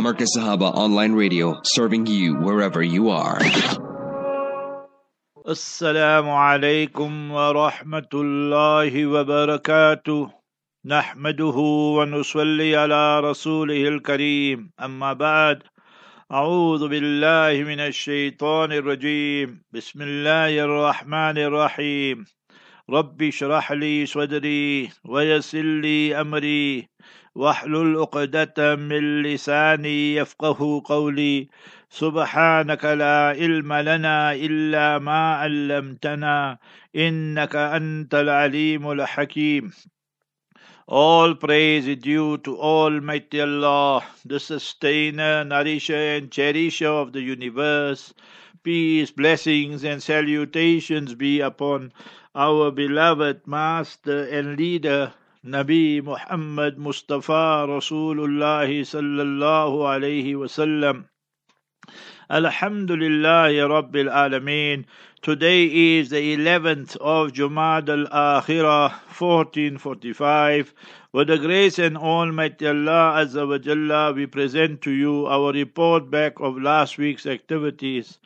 Marcus Sahaba Online Radio, serving you wherever you are. السلام عليكم ورحمة الله وبركاته نحمده ونصلي على رسوله الكريم أما بعد أعوذ بالله من الشيطان الرجيم بسم الله الرحمن الرحيم رب اشرح لي صدري ويسر لي أمري واحلل عقدة من لساني يفقه قولي سبحانك لا علم لنا إلا ما علمتنا إنك أنت العليم الحكيم All praise is due to Almighty Allah, the sustainer, nourisher, and cherisher of the universe. Peace, blessings, and salutations be upon our beloved Master and Leader, Nabi Muhammad Mustafa Rasulullah sallallahu alayhi wasallam. Alhamdulillah Rabbil Alameen. Today is the 11th of Jumad al-Akhirah 1445. With the grace and Almighty Allah Azza wa Jalla, we present to you our report back of last week's activities.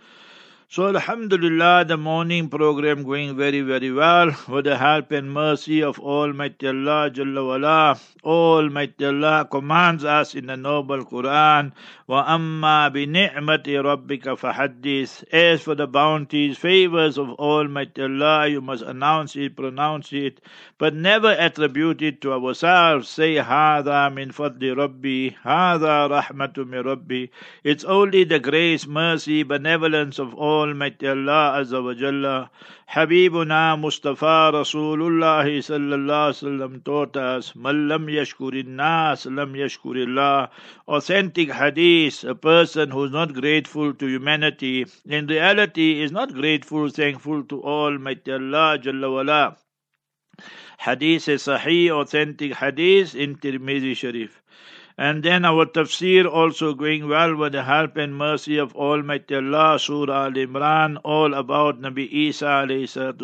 So Alhamdulillah, the morning program going very, very well with the help and mercy of Almighty Allah Jalla wala. Almighty Allah commands us in the noble Quran, Wa amma bi ni'mati rabbika fahaddis. As for the bounties, favors of Almighty Allah, you must announce it, pronounce it, but never attribute it to ourselves. Say, Hada min fadli rabbi, Hada rahmatu min rabbi. It's only the grace, mercy, benevolence of all Almighty Allah Azza wa Jalla. Habibuna Mustafa Rasulullah sallallahu sallam taught us, Man lam yashkurin nas, lam yashkurillah. Authentic hadith, a person who is not grateful to humanity, in reality is not grateful, thankful to Almighty Allah Jalla wala. Hadith is Sahih, authentic hadith in Tirmidhi Sharif. And then our tafsir also going well with the help and mercy of Almighty Allah, Surah Al Imran, all about Nabi Isa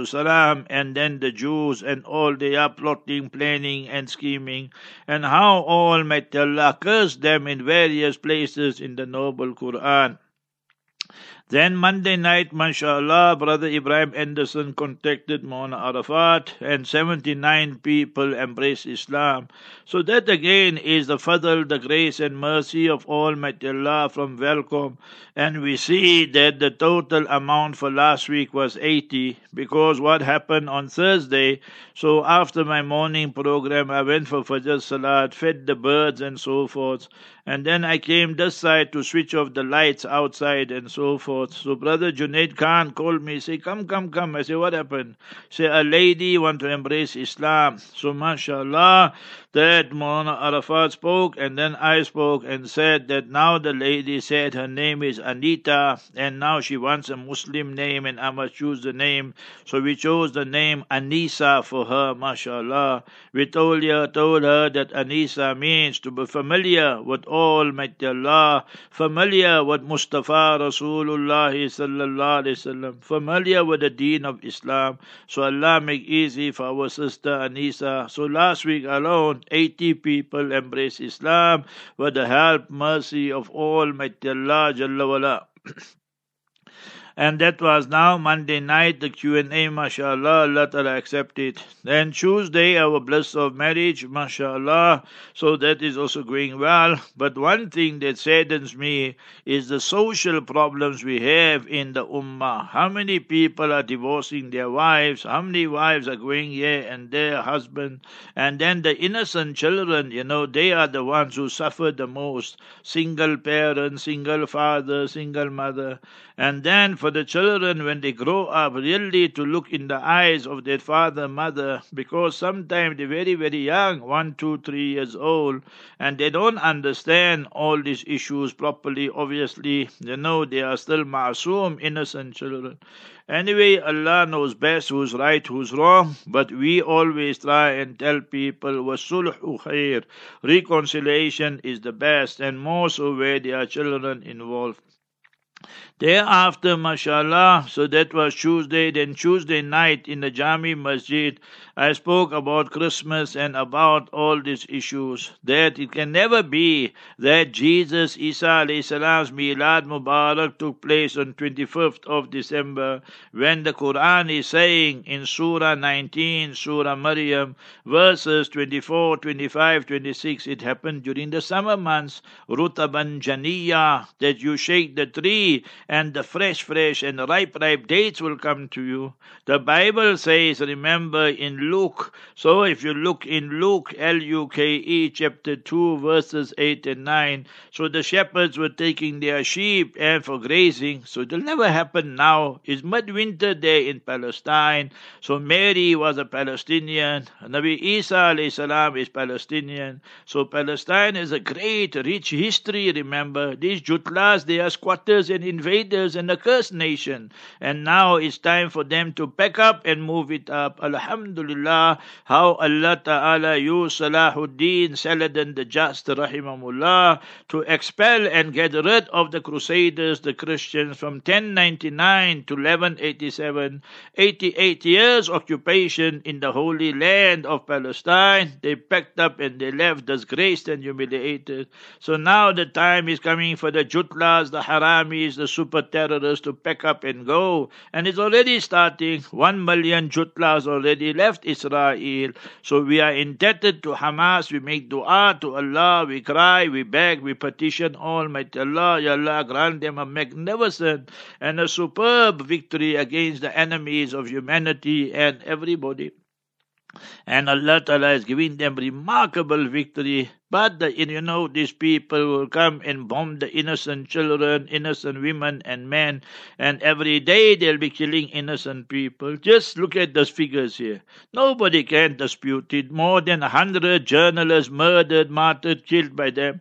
salam, and then the Jews and all their plotting, planning, and scheming, and how Almighty Allah cursed them in various places in the noble Quran. Then Monday night, mashallah, Brother Ibrahim Anderson contacted Maulana Arafat and 79 people embraced Islam. So that again is the fadl, the grace and mercy of Almighty Allah from welcome. And we see that the total amount for last week was 80 because what happened on Thursday, so after my morning program, I went for Fajr Salat, fed the birds and so forth. And then I came this side to switch off the lights outside and so forth. So brother Junaid Khan called me, say, come, come, come. I say, what happened? Say, a lady want to embrace Islam. So mashallah, that Maulana Arafat spoke and then I spoke and said that now the lady said her name is Anita and now she wants a Muslim name and I must choose the name. So we chose the name Anisa for her, mashallah. We told her, told her that Anisa means to be familiar with Almighty Allah, familiar with Mustafa Rasulullah wasallam, familiar with the deen of Islam. So Allah make easy for our sister Anisa. So last week alone, 80 people embrace Islam with the help, mercy of Almighty Allah Jalla. and that was now Monday night the Q&A mashallah Allah Ta'ala accepted then Tuesday our bliss of marriage mashallah so that is also going well. But one thing that saddens me is the social problems we have in the ummah. How many people are divorcing their wives? How many wives are going here and there husband? And then the innocent children you know they are the ones who suffer the most. Single parent single father single mother. And then for for the children when they grow up really to look in the eyes of their father, mother, because sometimes they're very, very young, one, two, three years old, and they don't understand all these issues properly. Obviously, you know, they are still masoom, innocent children. Anyway, Allah knows best who's right, who's wrong, but we always try and tell people, wasulhu khair, reconciliation is the best, and more so where there are children involved. Thereafter, mashallah, so that was Tuesday, then Tuesday night in the Jami Masjid, I spoke about Christmas and about all these issues. That it can never be that Jesus Isa salam's Milad Mubarak took place on 25th of December when the Quran is saying in Surah 19, Surah Maryam, verses 24, 25, 26, it happened during the summer months, Rutaban Janiyah, that you shake the tree and the fresh, fresh and ripe, ripe dates will come to you. The Bible says, remember in Luke, so if you look in Luke, L U K E, chapter 2, verses 8 and 9, so the shepherds were taking their sheep and for grazing, so it'll never happen now. It's midwinter there in Palestine, so Mary was a Palestinian, Nabi Isa salam is Palestinian, so Palestine is a great, rich history, remember. These Jutlas, they are squatters and invaders invaders and a cursed nation. And now it's time for them to pack up and move it up. Alhamdulillah, how Allah Ta'ala used Salahuddin Saladin the Just, rahimahullah, to expel and get rid of the Crusaders, the Christians, from 1099 to 1187. 88 years occupation in the Holy Land of Palestine. They packed up and they left disgraced and humiliated. So now the time is coming for the Jutlas, the Haramis, the super super terrorists to pack up and go. And it's already starting. One million Jutlas already left Israel. So we are indebted to Hamas. We make dua to Allah. We cry, we beg, we petition Almighty Allah. Ya Allah, grant them a magnificent and a superb victory against the enemies of humanity and everybody. And Allah Ta'ala is giving them remarkable victory but the, you know, these people will come and bomb the innocent children, innocent women and men, and every day they'll be killing innocent people. Just look at those figures here. Nobody can dispute it. More than a hundred journalists murdered, martyred, killed by them.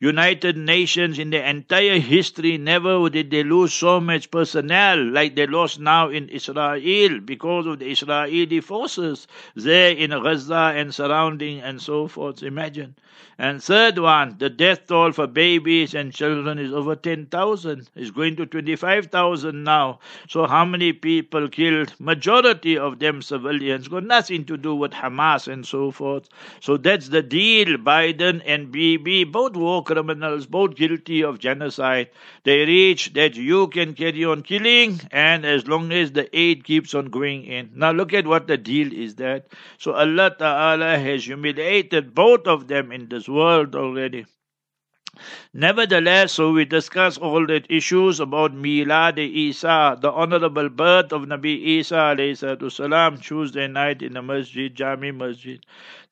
United Nations in their entire history never did they lose so much personnel like they lost now in Israel because of the Israeli forces there in Gaza and surrounding and so forth. Imagine. And third one, the death toll for babies and children is over 10,000. It's going to 25,000 now. So how many people killed? Majority of them civilians. Got nothing to do with Hamas and so forth. So that's the deal. Biden and Bibi, both war criminals, both guilty of genocide. They reach that you can carry on killing and as long as the aid keeps on going in. Now look at what the deal is that. So Allah Ta'ala has humiliated both of them in this world already. Nevertheless, so we discuss all the issues about Milad Isa, the honorable birth of Nabi Isa salam, Tuesday night in the Masjid, Jami Masjid.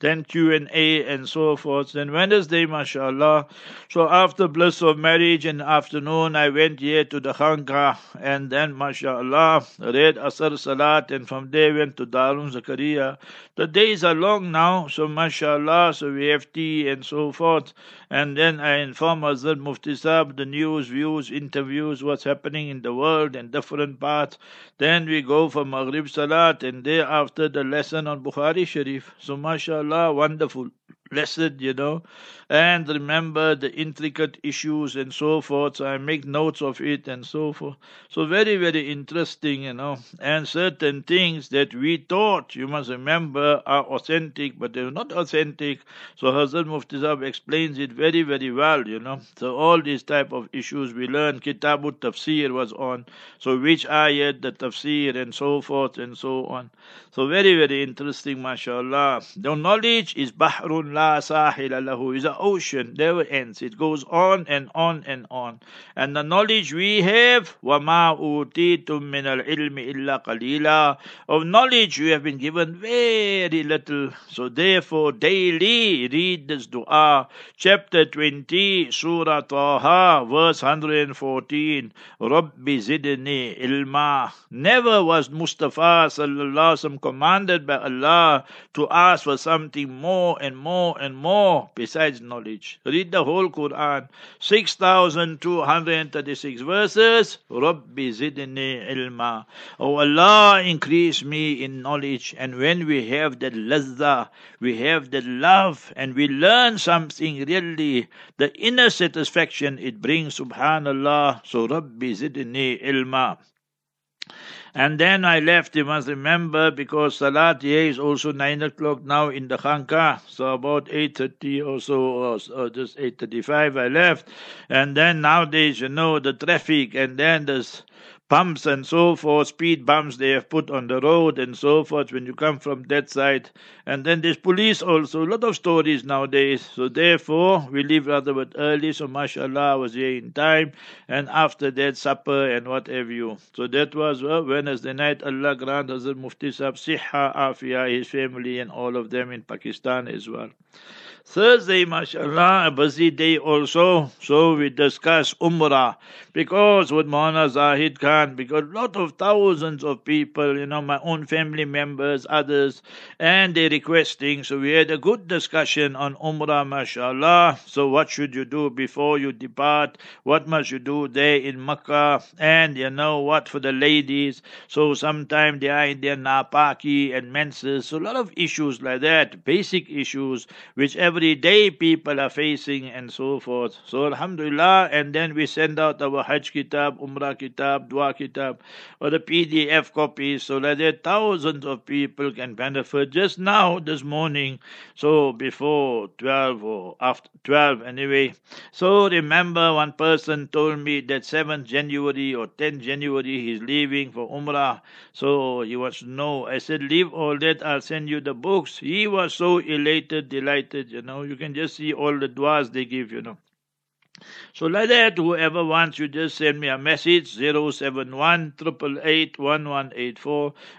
Then Q&A and so forth. Then Wednesday, mashallah. So after bliss of marriage in afternoon, I went here to the Khanqa and then, mashallah, read Asr Salat and from there went to Darun Zakaria. The days are long now, so mashallah, so we have tea and so forth. And then I inform Hazrat Mufti the news, views, interviews, what's happening in the world and different parts. Then we go for Maghrib Salat and thereafter the lesson on Bukhari Sharif. So mashallah, wonderful lesson, you know and remember the intricate issues and so forth. So I make notes of it and so forth. So very, very interesting, you know. And certain things that we thought, you must remember, are authentic, but they're not authentic. So Hazrat Mufti explains it very, very well, you know. So all these type of issues we learn. Kitabut Tafsir was on. So which ayat, the Tafsir, and so forth and so on. So very, very interesting, mashallah. The knowledge is Bahrun la sahila lahu, is a ocean never ends. It goes on and on and on. And the knowledge we have, وَمَا أُوتِيتُم مِّنَ الْعِلْمِ إِلَّا قَلِيلًا Of knowledge we have been given very little. So therefore daily read this dua. Chapter 20, Surah Taha, verse 114. Rabbi zidni ilma. Never was Mustafa sallallahu commanded by Allah to ask for something more and more more and more besides knowledge. Read the whole Quran, 6,236 verses. Rabbi zidni ilma. Oh Allah, increase me in knowledge. And when we have that lazza, we have that love, and we learn something really, the inner satisfaction it brings, subhanallah. So Rabbi zidni ilma. And then I left, you must remember, because Salat is also 9 o'clock now in the Khanka. So about 8.30 or so, or, or just 8.35 I left. And then nowadays, you know, the traffic, and then there's bumps and so forth, speed bumps they have put on the road and so forth when you come from that side. And then there's police also, a lot of stories nowadays. So therefore, we leave rather bit early. So mashallah, I was here in time. And after that, supper and what have you. So that was well, Wednesday night. Allah grant Hazrat Mufti Sahib Siha, Afia, his family and all of them in Pakistan as well. Thursday, mashallah, a busy day also. So we discuss Umrah because with Maulana Zahid Khan, because a lot of thousands of people, you know, my own family members, others, and they're requesting. So we had a good discussion on Umrah, mashallah. So what should you do before you depart? What must you do there in Makkah? And you know what for the ladies? So sometimes they are in their napaki and menses. So a lot of issues like that, basic issues, which every day people are facing and so forth. So Alhamdulillah, and then we send out our Hajj Kitab, Umrah Kitab, Dua Kitab, or the PDF copies so that there thousands of people can benefit. Just now, this morning, so before 12 or after 12 anyway. So remember, one person told me that 7th January or 10th January he's leaving for Umrah. So he wants to know. I said, leave all that, I'll send you the books. He was so elated, delighted, you know. You can just see all the duas they give, you know. So like that, whoever wants, you just send me a message 071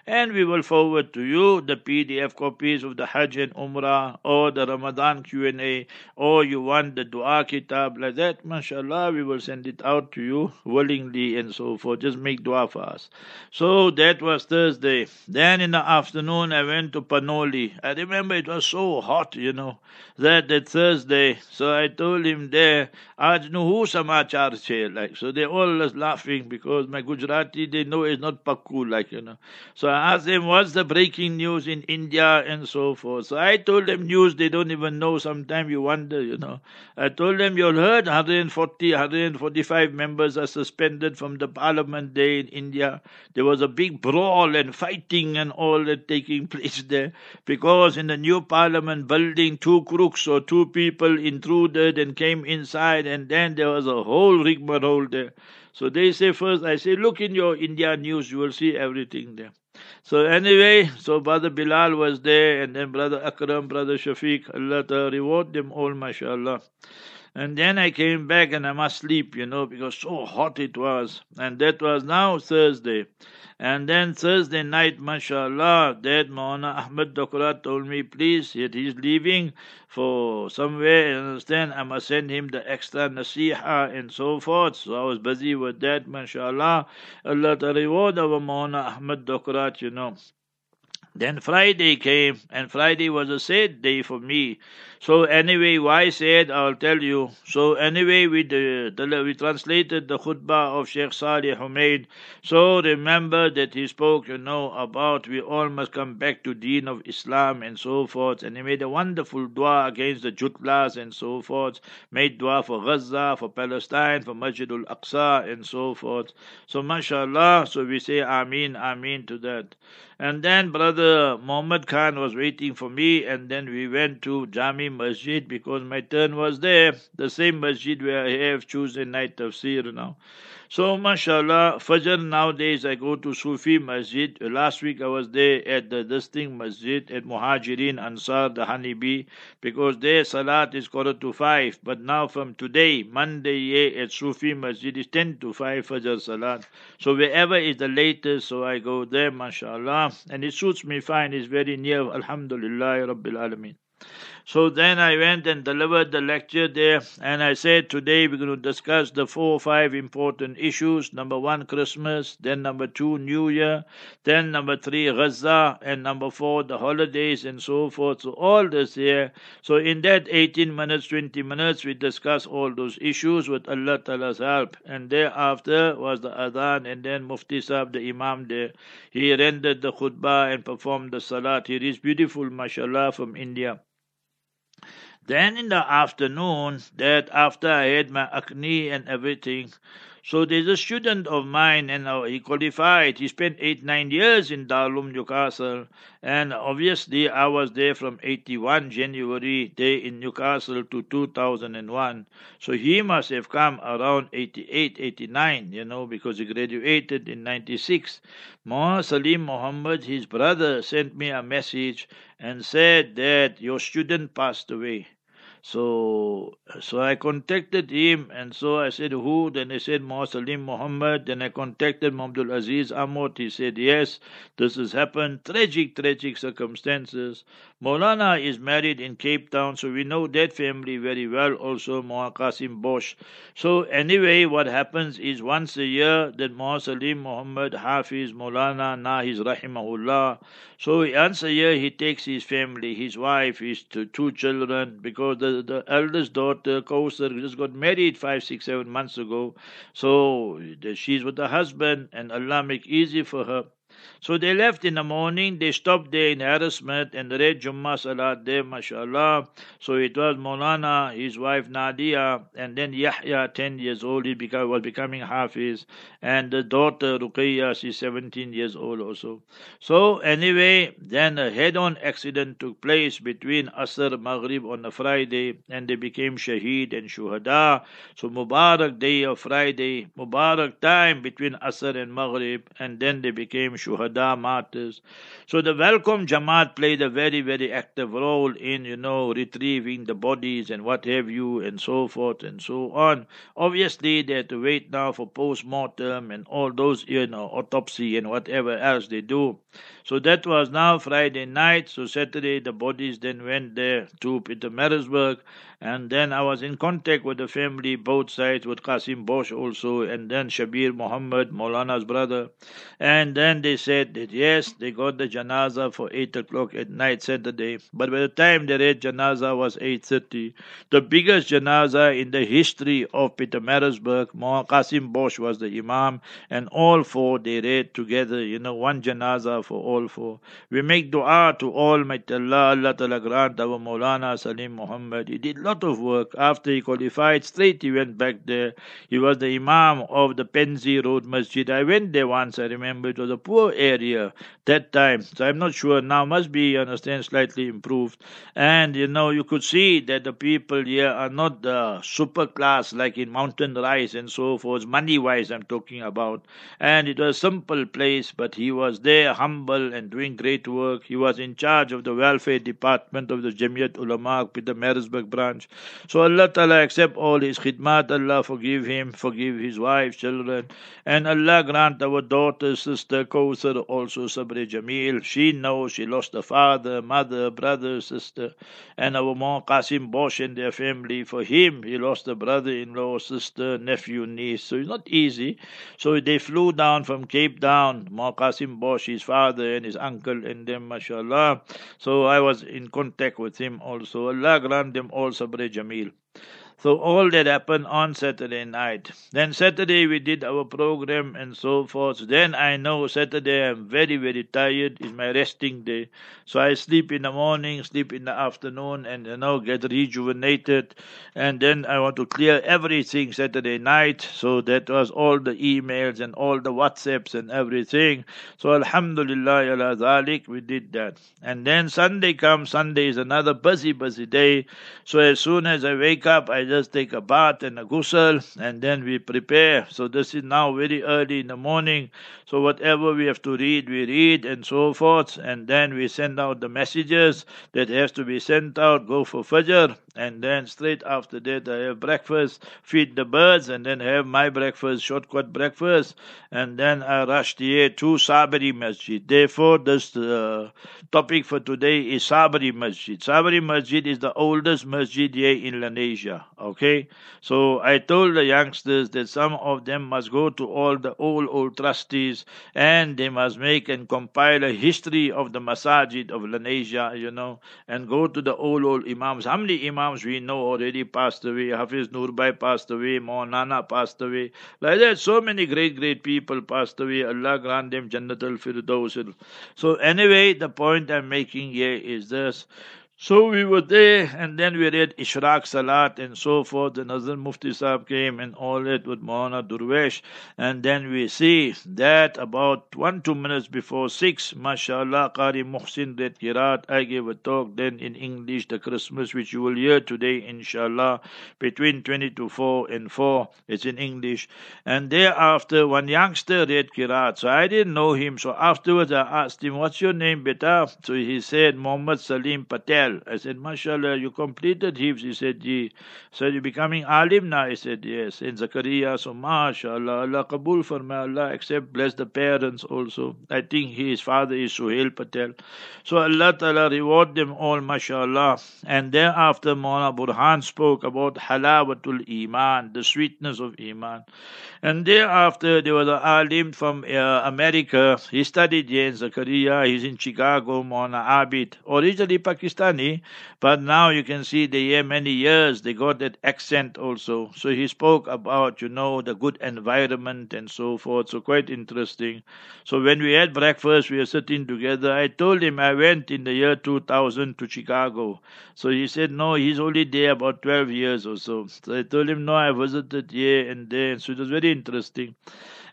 and we will forward to you the PDF copies of the Hajj and Umrah or the Ramadan Q&A or you want the Dua Kitab like that, mashallah, we will send it out to you willingly and so forth. Just make dua for us. So that was Thursday. Then in the afternoon, I went to Panoli. I remember it was so hot, you know, that that Thursday. So I told him there, આજનું શું સમાચાર છે like so they all was laughing because my Gujarati they know is not pakku like you know. So I asked them what's the breaking news in India and so forth? So I told them news they don't even know sometimes you wonder you know. I told them you'll heard 140 145 members are suspended from the parliament day in India. There was a big brawl and fighting and all that taking place there because in the new parliament building two crooks or two people intruded and came inside and then there was a whole rigmarole there. So they say first, I say, look in your India news, you will see everything there. So anyway, so Brother Bilal was there, and then Brother Akram, Brother Shafiq, Allah reward them all, mashallah. And then I came back and I must sleep, you know, because so hot it was. And that was now Thursday. And then Thursday night, mashallah, that Maulana Ahmed Dokrat told me, please, yet he's leaving for somewhere, you understand, I must send him the extra nasiha and so forth. So I was busy with that, mashallah. Allah to reward our Maulana Ahmed Dokrat, you know. Then Friday came, and Friday was a sad day for me. So anyway, why said, I'll tell you. So anyway, we we translated the khutbah of Sheikh Salih Humaid. So remember that he spoke, you know, about we all must come back to Deen of Islam and so forth. And he made a wonderful dua against the Jutlas and so forth. Made dua for Gaza, for Palestine, for Masjid al-Aqsa and so forth. So mashallah, so we say Amin, Amin to that. And then brother Muhammad Khan was waiting for me, and then we went to Jami Masjid because my turn was there, the same masjid where I have chosen night of Sir now. So, mashallah, Fajr nowadays I go to Sufi Masjid. Last week I was there at the distinct Masjid at Muhajirin Ansar, the Honeybee, because their Salat is quarter to five. But now from today, Monday, yeah, at Sufi Masjid is 10 to 5 Fajr Salat. So wherever is the latest, so I go there, mashallah. And it suits me fine, it's very near, alhamdulillah, Rabbil Alameen. So then I went and delivered the lecture there, and I said today we're going to discuss the four or five important issues. Number one, Christmas, then number two, New Year, then number three, Gaza, and number four, the holidays and so forth. So all this here. So in that 18 minutes, 20 minutes, we discuss all those issues with Allah Ta'ala's help. And thereafter was the Adhan, and then Mufti Sahib, the Imam there, he rendered the khutbah and performed the salat. He is beautiful, mashallah, from India. Then in the afternoon, that after I had my akhni and everything, so there's a student of mine, and uh, he qualified. He spent eight, nine years in Darul Newcastle, and obviously I was there from 81 January day in Newcastle to 2001. So he must have come around 88, 89, you know, because he graduated in 96. Muhammad Salim Muhammad, his brother, sent me a message and said that your student passed away. So, so I contacted him, and so I said, "Who?" Then he said, "Muhammad Salim Muhammad." Then I contacted Muhammad Aziz Ahmad. He said, "Yes, this has happened. Tragic, tragic circumstances." Maulana is married in Cape Town, so we know that family very well. Also, Muhammad Qasim Bosch. So anyway, what happens is once a year that Salim Muhammad Hafiz Maulana Nahiz Rahimahullah. So once a year he takes his family, his wife, his two children, because the the, eldest daughter, Kausar, just got married five, six, seven months ago. So she's with the husband, and Allah make easy for her. So they left in the morning, they stopped there in Harrismith and read Jummah Salat there, mashallah. So it was Molana, his wife Nadia, and then Yahya, 10 years old, he became, was becoming Hafiz, and the daughter Ruqayya, she's 17 years old also. So anyway, then a head-on accident took place between Asr Maghrib on a Friday, and they became Shaheed and Shuhada. So Mubarak day of Friday, Mubarak time between Asr and Maghrib, and then they became Shuhada martyrs. So the Welcome Jamaat played a very, very active role in, you know, retrieving the bodies and what have you and so forth and so on. Obviously, they had to wait now for post-mortem and all those, you know, autopsy and whatever else they do. So that was now Friday night. So Saturday, the bodies then went there to Pietermaritzburg. And then I was in contact with the family, both sides, with Qasim Bosch also, and then Shabir Muhammad, Maulana's brother. And then they said that yes, they got the janaza for 8 o'clock at night Saturday. But by the time they read janaza was 8.30. The biggest janaza in the history of Pietermaritzburg, Qasim Bosch was the imam, and all four they read together, you know, one janaza for all four. We make dua to Almighty Allah, Allah Ta'ala grant our Maulana Salim Muhammad. He did of work. After he qualified, straight he went back there. He was the Imam of the Penzi Road Masjid. I went there once, I remember. It was a poor area that time. So I'm not sure. Now must be, understand, slightly improved. And, you know, you could see that the people here are not the super class like in Mountain Rise and so forth. Money-wise, I'm talking about. And it was a simple place, but he was there, humble and doing great work. He was in charge of the welfare department of the Jamiat Ulama, Pietermaritzburg branch. So Allah Ta'ala accept all his khidmat, Allah forgive him, forgive his wife, children, and Allah grant our daughter, sister Kawthar also Sabri Jamil. She knows she lost a father, mother, brother, sister, and our Mom Qasim Bosch and their family. For him, he lost a brother-in-law, sister, nephew, niece. So it's not easy. So they flew down from Cape Town, Mom Qasim Bosch, his father and his uncle, and them, mashallah. So I was in contact with him also. Allah grant them all Jamil. So all that happened on Saturday night. Then Saturday we did our program and so forth. Then I know Saturday I'm very, very tired. It's my resting day. So I sleep in the morning, sleep in the afternoon and you know get rejuvenated. And then I want to clear everything Saturday night. So that was all the emails and all the WhatsApps and everything. So Alhamdulillah ala zalik, we did that. And then Sunday comes, Sunday is another busy, busy day. So as soon as I wake up I just take a bath and a ghusl and then we prepare. So this is now very early in the morning. So whatever we have to read, we read and so forth. And then we send out the messages that has to be sent out, go for Fajr. And then straight after that I have breakfast, feed the birds, and then have my breakfast, shortcut breakfast, and then I rush here to Saaberie Masjid. Therefore, this uh, topic for today is Saaberie Masjid. Saaberie Masjid is the oldest masjid here in Lenasia. Okay, so I told the youngsters that some of them must go to all the old old trustees and they must make and compile a history of the masajid of Lenasia, you know, and go to the old old imams. How many imams we know already passed away? Hafiz Nurbai passed away, Nana passed away. Like that, so many great great people passed away. Allah grant them Jannatul Firdaus. So anyway, the point I'm making here is this. So we were there, and then we read Ishraq Salat and so forth. And Hazrat Mufti Sahib came and all that with Maulana Durvesh. And then we see that about one, two minutes before six, mashallah, Qari Muhsin read Kirat. I gave a talk then in English, the Christmas, which you will hear today, inshallah, between 20 to 4 and 4. It's in English. And thereafter, one youngster read Kirat. So I didn't know him. So afterwards, I asked him, What's your name, beta? So he said, Muhammad Salim Patel. I said, MashaAllah, you completed Hifz. He said, Ji. So you're becoming alim now? I said, yes. In Zakaria, so MashaAllah, Allah Kabul for me, Allah accept, bless the parents also. I think his father is Suhail Patel. So Allah Ta'ala reward them all, MashaAllah. And thereafter, Maulana Burhan spoke about halawatul iman, the sweetness of iman. And thereafter, there was an alim from uh, America. He studied here in Zakaria. He's in Chicago, Maulana Abid. Originally But now you can see they here many years they got that accent also. So he spoke about, you know, the good environment and so forth. So quite interesting. So when we had breakfast, we were sitting together. I told him I went in the year 2000 to Chicago. So he said, no, he's only there about 12 years or so. So I told him, no, I visited here and there. So it was very interesting.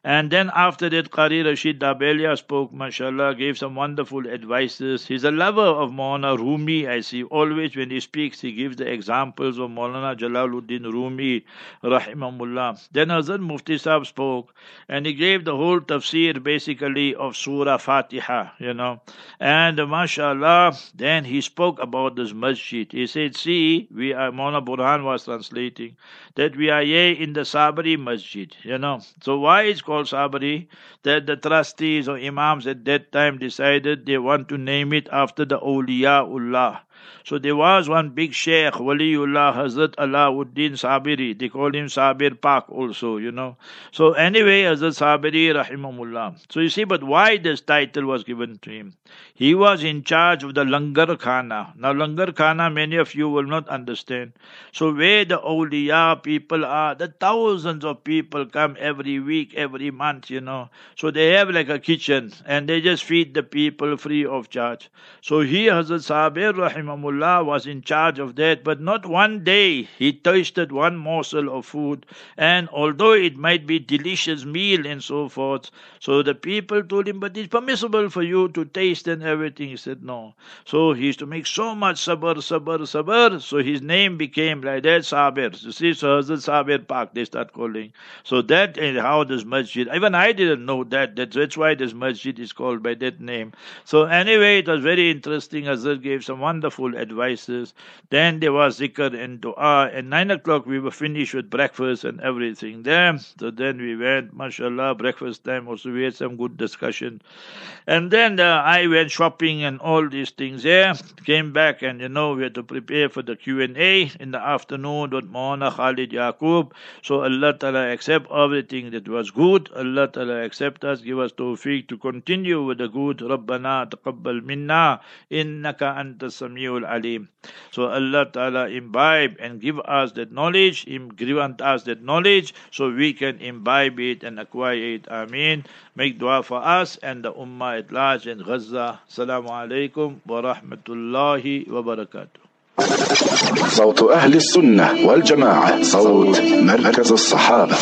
And then after that, Qari Rashid Dabelia spoke, mashallah, gave some wonderful advices. He's a lover of Maulana Rumi, I see. Always when he speaks, he gives the examples of Maulana Jalaluddin Rumi, rahimahullah. Then Hazrat Mufti Sahib spoke, and he gave the whole tafsir, basically, of Surah Fatiha, you know. And mashallah, then he spoke about this masjid. He said, see, we are, Maulana Burhan was translating, that we are here in the Saaberie Masjid, you know. So why is called Sabri, that the trustees or imams at that time decided they want to name it after the awliyaullah. So there was one big sheikh, Waliullah Hazrat Alauddin Sabiri. They called him Sabir Pak also, you know. So anyway, Hazrat Sabiri Rahimahullah. So you see, but why this title was given to him? He was in charge of the Langar Khana. Now Langar Khana, many of you will not understand. So where the awliya people are, the thousands of people come every week, every month, you know. So they have like a kitchen and they just feed the people free of charge. So he, Hazrat Sabir Rahimahullah, Rahimahullah was in charge of that, but not one day he tasted one morsel of food. And although it might be delicious meal and so forth, so the people told him, but it's permissible for you to taste and everything. He said, no. So he used to make so much sabr, sabr, sabr. So his name became like that, Sabir. You see, so Hazrat Sabir Pak, they start calling. So that is how this masjid, even I didn't know that. That's why this masjid is called by that name. So anyway, it was very interesting. Hazrat gave some wonderful helpful advices. Then there was zikr and dua. At nine o'clock, we were finished with breakfast and everything there. So then we went, mashallah, breakfast time also. We had some good discussion. And then uh, I went shopping and all these things there. Came back and, you know, we had to prepare for the Q&A in the afternoon with Maulana Khalid Yaqub. So Allah Ta'ala accept everything that was good. Allah Ta'ala accept us, give us tawfiq to continue with the good. ربنا تقبل منا إنك أنت السميع Alim. So Allah Ta'ala imbibe and give us that knowledge, unto us that knowledge so we can imbibe it and acquire it. Ameen. Make dua for us and the Ummah at large in Gaza. Assalamu alaikum wa rahmatullahi wa barakatuh. صوت أهل السنة والجماعة صوت مركز الصحابة